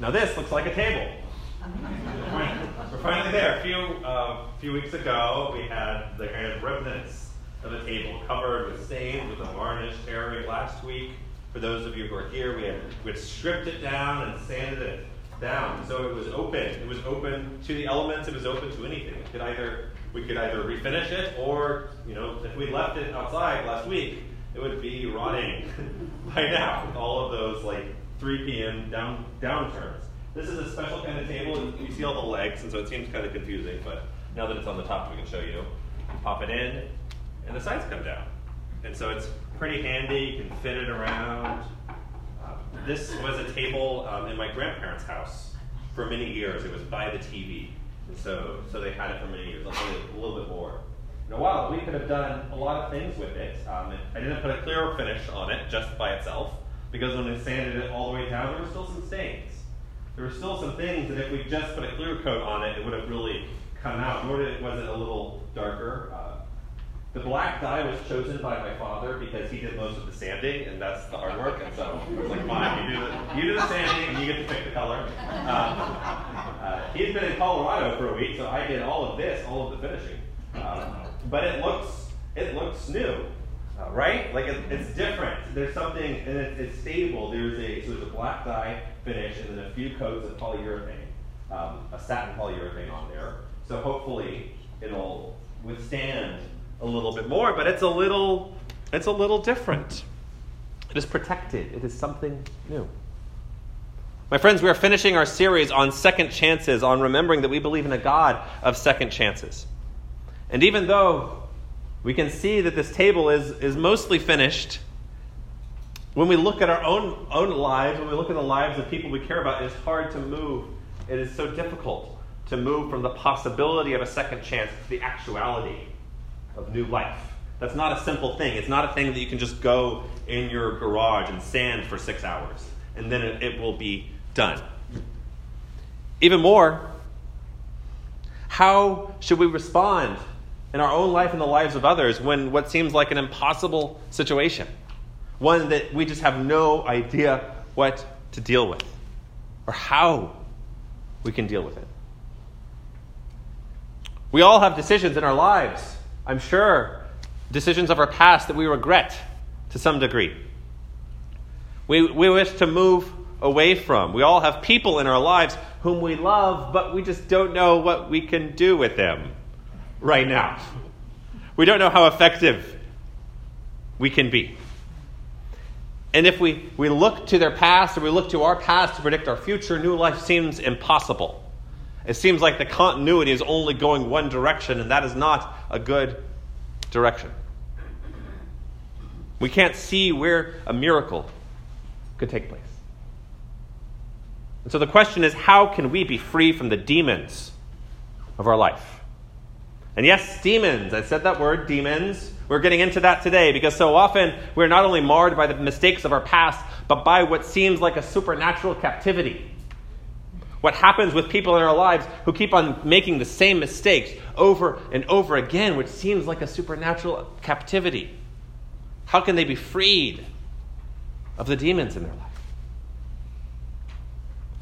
Now, this looks like a table. We're finally there. A few, uh, few weeks ago, we had the kind of remnants of a table covered with stains with a varnished area last week. For those of you who are here, we had, we had stripped it down and sanded it down. So it was open. It was open to the elements. It was open to anything. It could either we could either refinish it, or you know, if we left it outside last week, it would be rotting by now with all of those like 3 p.m. down downturns. This is a special kind of table. and You see all the legs, and so it seems kind of confusing. But now that it's on the top, we can show you. Pop it in, and the sides come down, and so it's pretty handy. You can fit it around. Uh, this was a table um, in my grandparents' house for many years. It was by the TV. And so, so they had it for many years, a little bit more. Now, while we could have done a lot of things with it, um, I didn't put a clear finish on it just by itself, because when I sanded it all the way down, there were still some stains. There were still some things that if we just put a clear coat on it, it would have really come out, nor did it, was it a little darker. Uh, the black dye was chosen by my father because he did most of the sanding, and that's the hard work. And so I was like, fine, you do the, you do the sanding, and you get to pick the color. Um, uh, he's been in Colorado for a week, so I did all of this, all of the finishing. Um, but it looks, it looks new, uh, right? Like it, it's different. There's something, and it, it's stable. There's a so there's a black dye finish, and then a few coats of polyurethane, um, a satin polyurethane on there. So hopefully it'll withstand a little bit more, but it's a little it's a little different. It is protected. It is something new. My friends, we are finishing our series on second chances, on remembering that we believe in a God of second chances. And even though we can see that this table is, is mostly finished, when we look at our own, own lives, when we look at the lives of people we care about, it is hard to move. It is so difficult to move from the possibility of a second chance to the actuality of new life. That's not a simple thing. It's not a thing that you can just go in your garage and sand for six hours and then it, it will be done. Even more, how should we respond in our own life and the lives of others when what seems like an impossible situation? One that we just have no idea what to deal with or how we can deal with it. We all have decisions in our lives I'm sure, decisions of our past that we regret to some degree. We, we wish to move away from. We all have people in our lives whom we love, but we just don't know what we can do with them right now. We don't know how effective we can be. And if we, we look to their past or we look to our past to predict our future, new life seems impossible. It seems like the continuity is only going one direction, and that is not a good direction. We can't see where a miracle could take place. And so the question is how can we be free from the demons of our life? And yes, demons. I said that word, demons. We're getting into that today because so often we're not only marred by the mistakes of our past, but by what seems like a supernatural captivity what happens with people in our lives who keep on making the same mistakes over and over again, which seems like a supernatural captivity. How can they be freed of the demons in their life?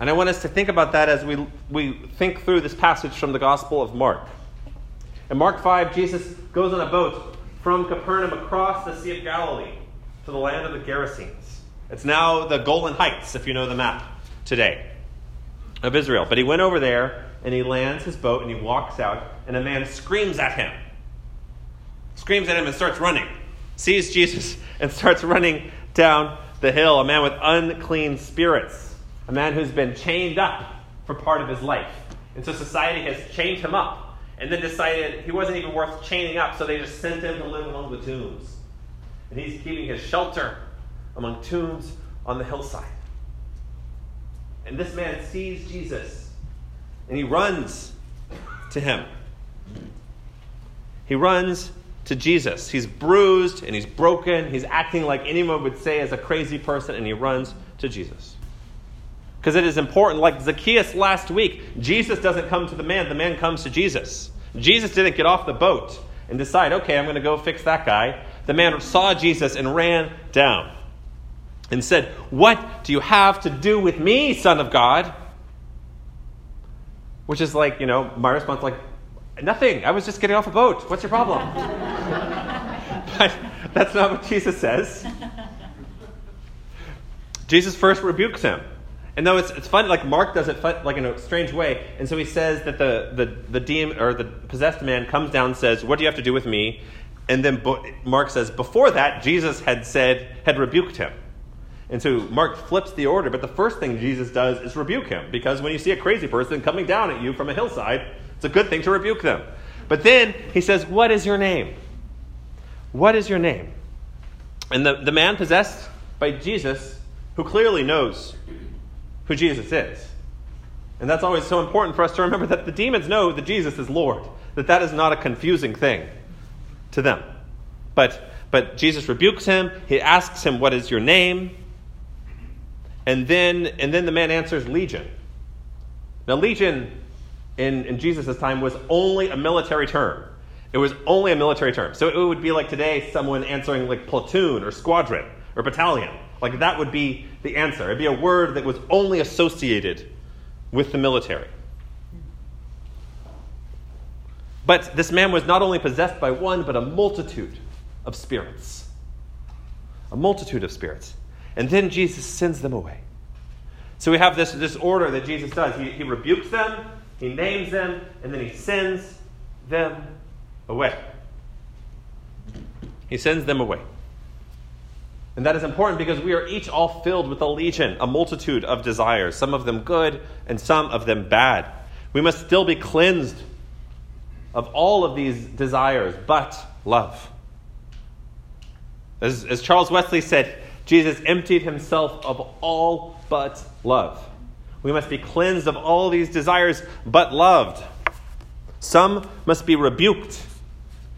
And I want us to think about that as we, we think through this passage from the Gospel of Mark. In Mark 5, Jesus goes on a boat from Capernaum across the Sea of Galilee to the land of the Gerasenes. It's now the Golan Heights, if you know the map today of Israel. But he went over there and he lands his boat and he walks out, and a man screams at him. Screams at him and starts running. Sees Jesus and starts running down the hill. A man with unclean spirits. A man who's been chained up for part of his life. And so society has chained him up and then decided he wasn't even worth chaining up, so they just sent him to live among the tombs. And he's keeping his shelter among tombs on the hillside. And this man sees Jesus and he runs to him. He runs to Jesus. He's bruised and he's broken. He's acting like anyone would say as a crazy person, and he runs to Jesus. Because it is important, like Zacchaeus last week, Jesus doesn't come to the man, the man comes to Jesus. Jesus didn't get off the boat and decide, okay, I'm going to go fix that guy. The man saw Jesus and ran down and said, What do you have to do with me, Son of God? which is like, you know, my response, like, nothing. I was just getting off a boat. What's your problem? but that's not what Jesus says. Jesus first rebukes him. And though it's, it's fun, like Mark does it fun, like in a strange way. And so he says that the, the, the demon or the possessed man comes down and says, What do you have to do with me? And then Mark says, Before that, Jesus had said, had rebuked him. And so Mark flips the order, but the first thing Jesus does is rebuke him. Because when you see a crazy person coming down at you from a hillside, it's a good thing to rebuke them. But then he says, What is your name? What is your name? And the, the man possessed by Jesus, who clearly knows who Jesus is. And that's always so important for us to remember that the demons know that Jesus is Lord, that that is not a confusing thing to them. But, but Jesus rebukes him, he asks him, What is your name? And then, and then the man answers, Legion. Now, Legion in, in Jesus' time was only a military term. It was only a military term. So it would be like today someone answering like platoon or squadron or battalion. Like that would be the answer. It'd be a word that was only associated with the military. But this man was not only possessed by one, but a multitude of spirits. A multitude of spirits. And then Jesus sends them away. So we have this, this order that Jesus does. He, he rebukes them, he names them, and then he sends them away. He sends them away. And that is important because we are each all filled with a legion, a multitude of desires, some of them good and some of them bad. We must still be cleansed of all of these desires, but love. As, as Charles Wesley said, Jesus emptied himself of all but love. We must be cleansed of all these desires, but loved. Some must be rebuked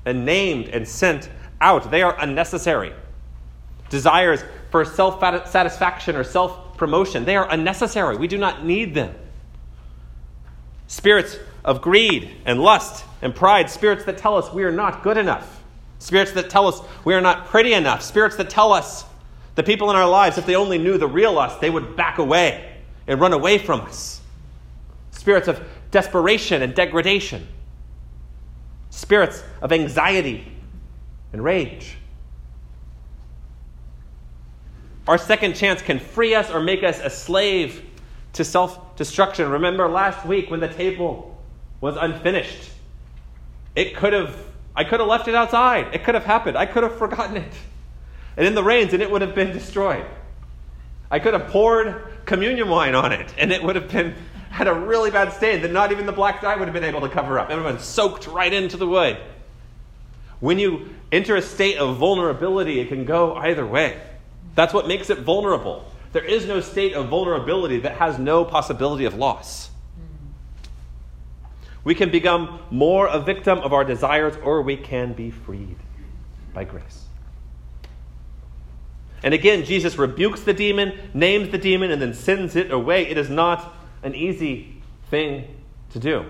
and named and sent out. They are unnecessary desires for self satisfaction or self promotion. They are unnecessary. We do not need them. Spirits of greed and lust and pride, spirits that tell us we are not good enough, spirits that tell us we are not pretty enough, spirits that tell us the people in our lives, if they only knew the real us, they would back away and run away from us. Spirits of desperation and degradation, spirits of anxiety and rage. Our second chance can free us or make us a slave to self destruction. Remember last week when the table was unfinished? It could have, I could have left it outside. It could have happened. I could have forgotten it. And in the rains, and it would have been destroyed. I could have poured communion wine on it, and it would have been had a really bad stain that not even the black dye would have been able to cover up. Been soaked right into the wood. When you enter a state of vulnerability, it can go either way. That's what makes it vulnerable. There is no state of vulnerability that has no possibility of loss. We can become more a victim of our desires, or we can be freed by grace. And again, Jesus rebukes the demon, names the demon, and then sends it away. It is not an easy thing to do.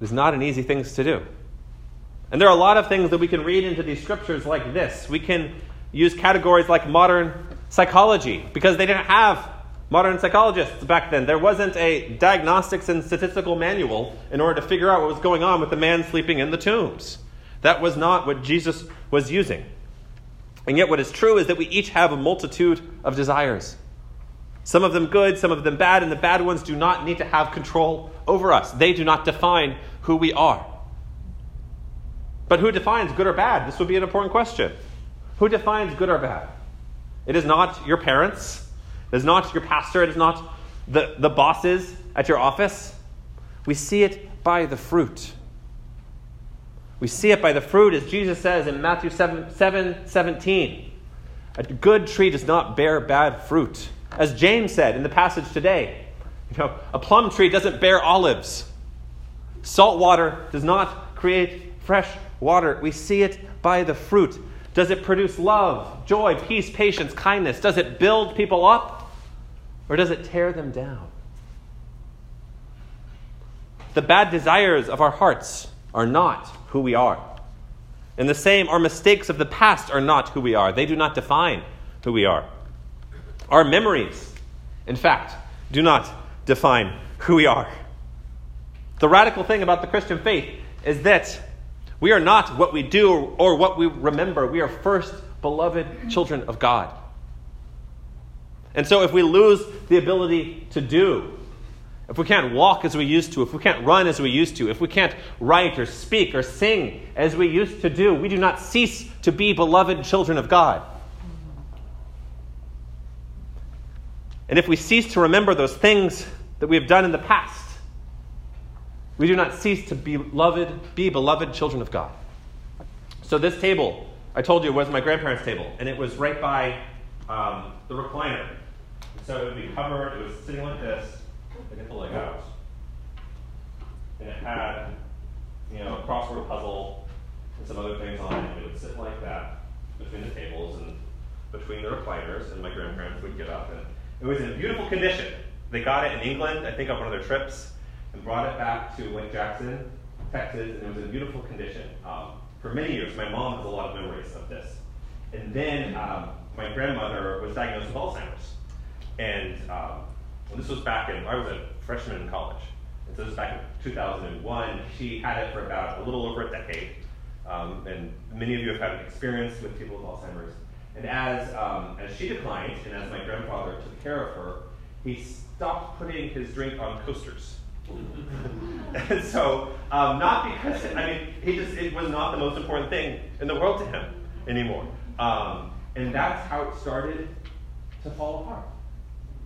It is not an easy thing to do. And there are a lot of things that we can read into these scriptures like this. We can use categories like modern psychology because they didn't have modern psychologists back then. There wasn't a diagnostics and statistical manual in order to figure out what was going on with the man sleeping in the tombs. That was not what Jesus was using. And yet, what is true is that we each have a multitude of desires. Some of them good, some of them bad, and the bad ones do not need to have control over us. They do not define who we are. But who defines good or bad? This would be an important question. Who defines good or bad? It is not your parents. It is not your pastor. It is not the, the bosses at your office. We see it by the fruit. We see it by the fruit, as Jesus says in Matthew 7, 7 17. A good tree does not bear bad fruit. As James said in the passage today, you know, a plum tree doesn't bear olives. Salt water does not create fresh water. We see it by the fruit. Does it produce love, joy, peace, patience, kindness? Does it build people up or does it tear them down? The bad desires of our hearts are not who we are. And the same, our mistakes of the past are not who we are. They do not define who we are. Our memories, in fact, do not define who we are. The radical thing about the Christian faith is that we are not what we do or what we remember. We are first beloved children of God. And so if we lose the ability to do, if we can't walk as we used to, if we can't run as we used to, if we can't write or speak or sing as we used to do, we do not cease to be beloved children of God. And if we cease to remember those things that we have done in the past, we do not cease to be beloved, be beloved children of God. So this table, I told you, was my grandparents' table, and it was right by um, the recliner. So it would be covered, it was sitting like this, I get the leg out. And it had, you know, a crossword puzzle and some other things on it. And It would sit like that between the tables and between the recliners, and my grandparents would get up. And it was in beautiful condition. They got it in England, I think, on one of their trips, brought it back to Lake Jackson, Texas, and it was in beautiful condition. Um, for many years, my mom has a lot of memories of this. And then um, my grandmother was diagnosed with Alzheimer's. And um, this was back in, I was a freshman in college. And so this was back in 2001. She had it for about a little over a decade. Um, and many of you have had experience with people with Alzheimer's. And as, um, as she declined, and as my grandfather took care of her, he stopped putting his drink on coasters. And so, um, not because, I mean, he just, it was not the most important thing in the world to him anymore. Um, and that's how it started to fall apart.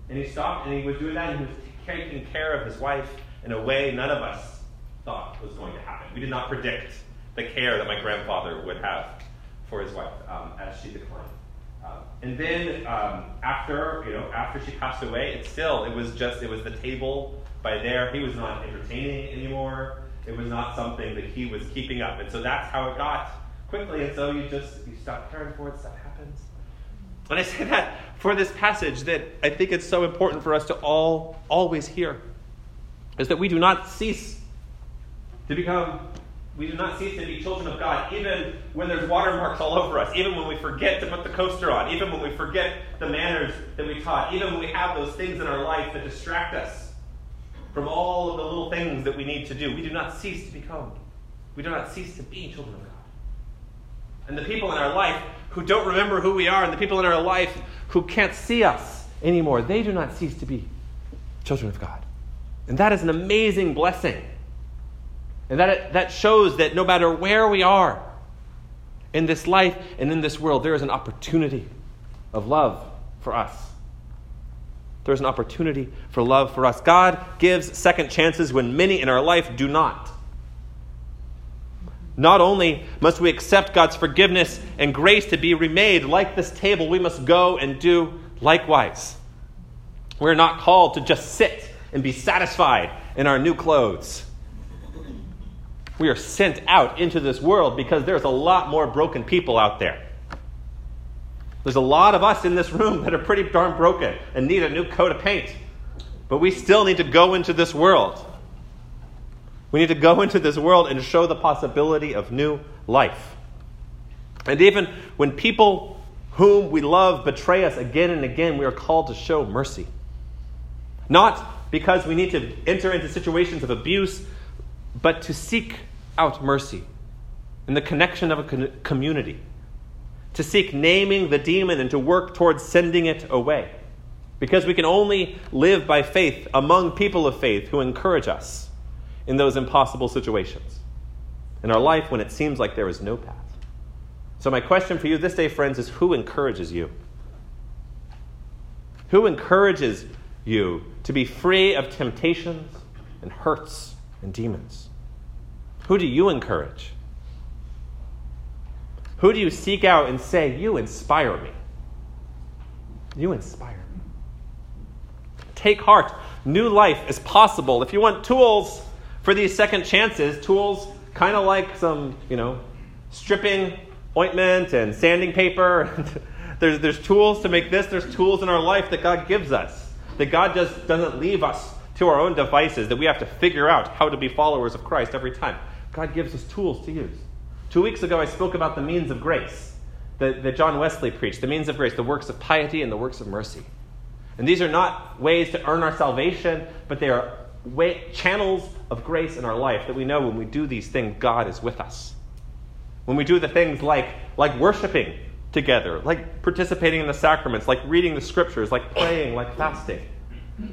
And he stopped and he was doing that and he was taking care of his wife in a way none of us thought was going to happen. We did not predict the care that my grandfather would have for his wife um, as she declined. Um, and then um, after, you know, after she passed away, it still, it was just, it was the table by there. He was not entertaining anymore. It was not something that he was keeping up. And so that's how it got quickly. And so you just, you stop caring for it, stuff happens. And I say that for this passage that I think it's so important for us to all always hear is that we do not cease to become we do not cease to be children of God, even when there's watermarks all over us, even when we forget to put the coaster on, even when we forget the manners that we taught, even when we have those things in our life that distract us from all of the little things that we need to do. We do not cease to become. We do not cease to be children of God. And the people in our life who don't remember who we are, and the people in our life who can't see us anymore, they do not cease to be children of God. And that is an amazing blessing. And that, that shows that no matter where we are in this life and in this world, there is an opportunity of love for us. There's an opportunity for love for us. God gives second chances when many in our life do not. Not only must we accept God's forgiveness and grace to be remade like this table, we must go and do likewise. We're not called to just sit and be satisfied in our new clothes. We are sent out into this world because there's a lot more broken people out there. There's a lot of us in this room that are pretty darn broken and need a new coat of paint. But we still need to go into this world. We need to go into this world and show the possibility of new life. And even when people whom we love betray us again and again, we are called to show mercy. Not because we need to enter into situations of abuse, but to seek out mercy in the connection of a community, to seek naming the demon and to work towards sending it away. Because we can only live by faith among people of faith who encourage us in those impossible situations in our life when it seems like there is no path. So, my question for you this day, friends, is who encourages you? Who encourages you to be free of temptations and hurts and demons? Who do you encourage? Who do you seek out and say, You inspire me? You inspire me. Take heart. New life is possible. If you want tools, for these second chances, tools kind of like some, you know, stripping ointment and sanding paper. there's, there's tools to make this. There's tools in our life that God gives us. That God just doesn't leave us to our own devices, that we have to figure out how to be followers of Christ every time. God gives us tools to use. Two weeks ago, I spoke about the means of grace that, that John Wesley preached the means of grace, the works of piety and the works of mercy. And these are not ways to earn our salvation, but they are way, channels of grace in our life that we know when we do these things, God is with us. When we do the things like, like worshiping together, like participating in the sacraments, like reading the scriptures, like praying, like fasting.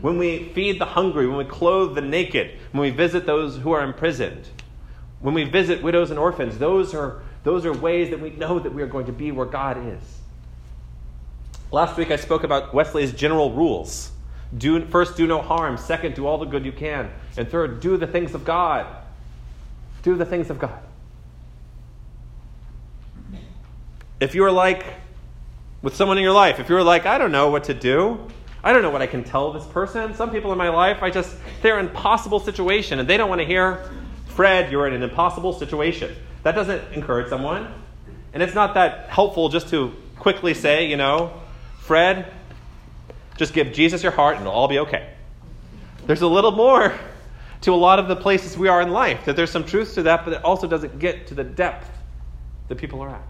When we feed the hungry, when we clothe the naked, when we visit those who are imprisoned, when we visit widows and orphans, those are, those are ways that we know that we are going to be where God is. Last week I spoke about Wesley's general rules. Do, first, do no harm. Second, do all the good you can. And third, do the things of God. Do the things of God. If you're like, with someone in your life, if you're like, I don't know what to do, I don't know what I can tell this person. Some people in my life, I just, they're in impossible situation and they don't want to hear, Fred, you're in an impossible situation. That doesn't encourage someone. And it's not that helpful just to quickly say, you know, Fred, just give Jesus your heart and it'll all be okay. There's a little more to a lot of the places we are in life, that there's some truth to that, but it also doesn't get to the depth that people are at.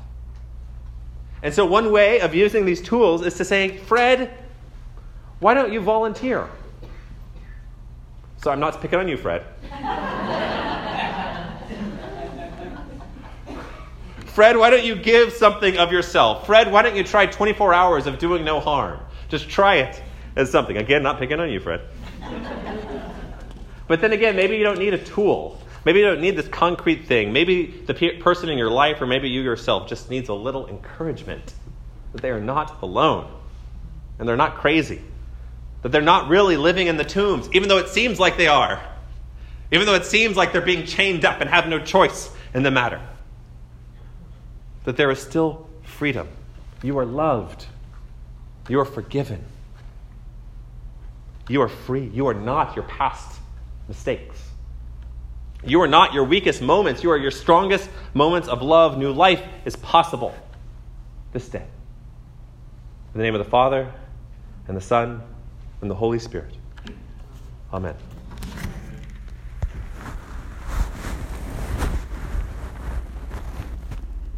And so, one way of using these tools is to say, Fred, why don't you volunteer? So, I'm not picking on you, Fred. Fred, why don't you give something of yourself? Fred, why don't you try 24 hours of doing no harm? Just try it as something. Again, not picking on you, Fred. but then again, maybe you don't need a tool. Maybe you don't need this concrete thing. Maybe the pe- person in your life, or maybe you yourself, just needs a little encouragement that they are not alone and they're not crazy, that they're not really living in the tombs, even though it seems like they are, even though it seems like they're being chained up and have no choice in the matter. That there is still freedom. You are loved. You are forgiven. You are free. You are not your past mistakes. You are not your weakest moments. You are your strongest moments of love. New life is possible this day. In the name of the Father, and the Son, and the Holy Spirit. Amen.